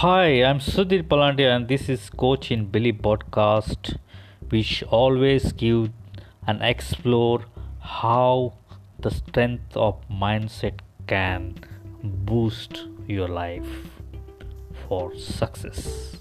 Hi, I'm Sudhir Palandia, and this is Coach in Billy podcast, which always give and explore how the strength of mindset can boost your life for success.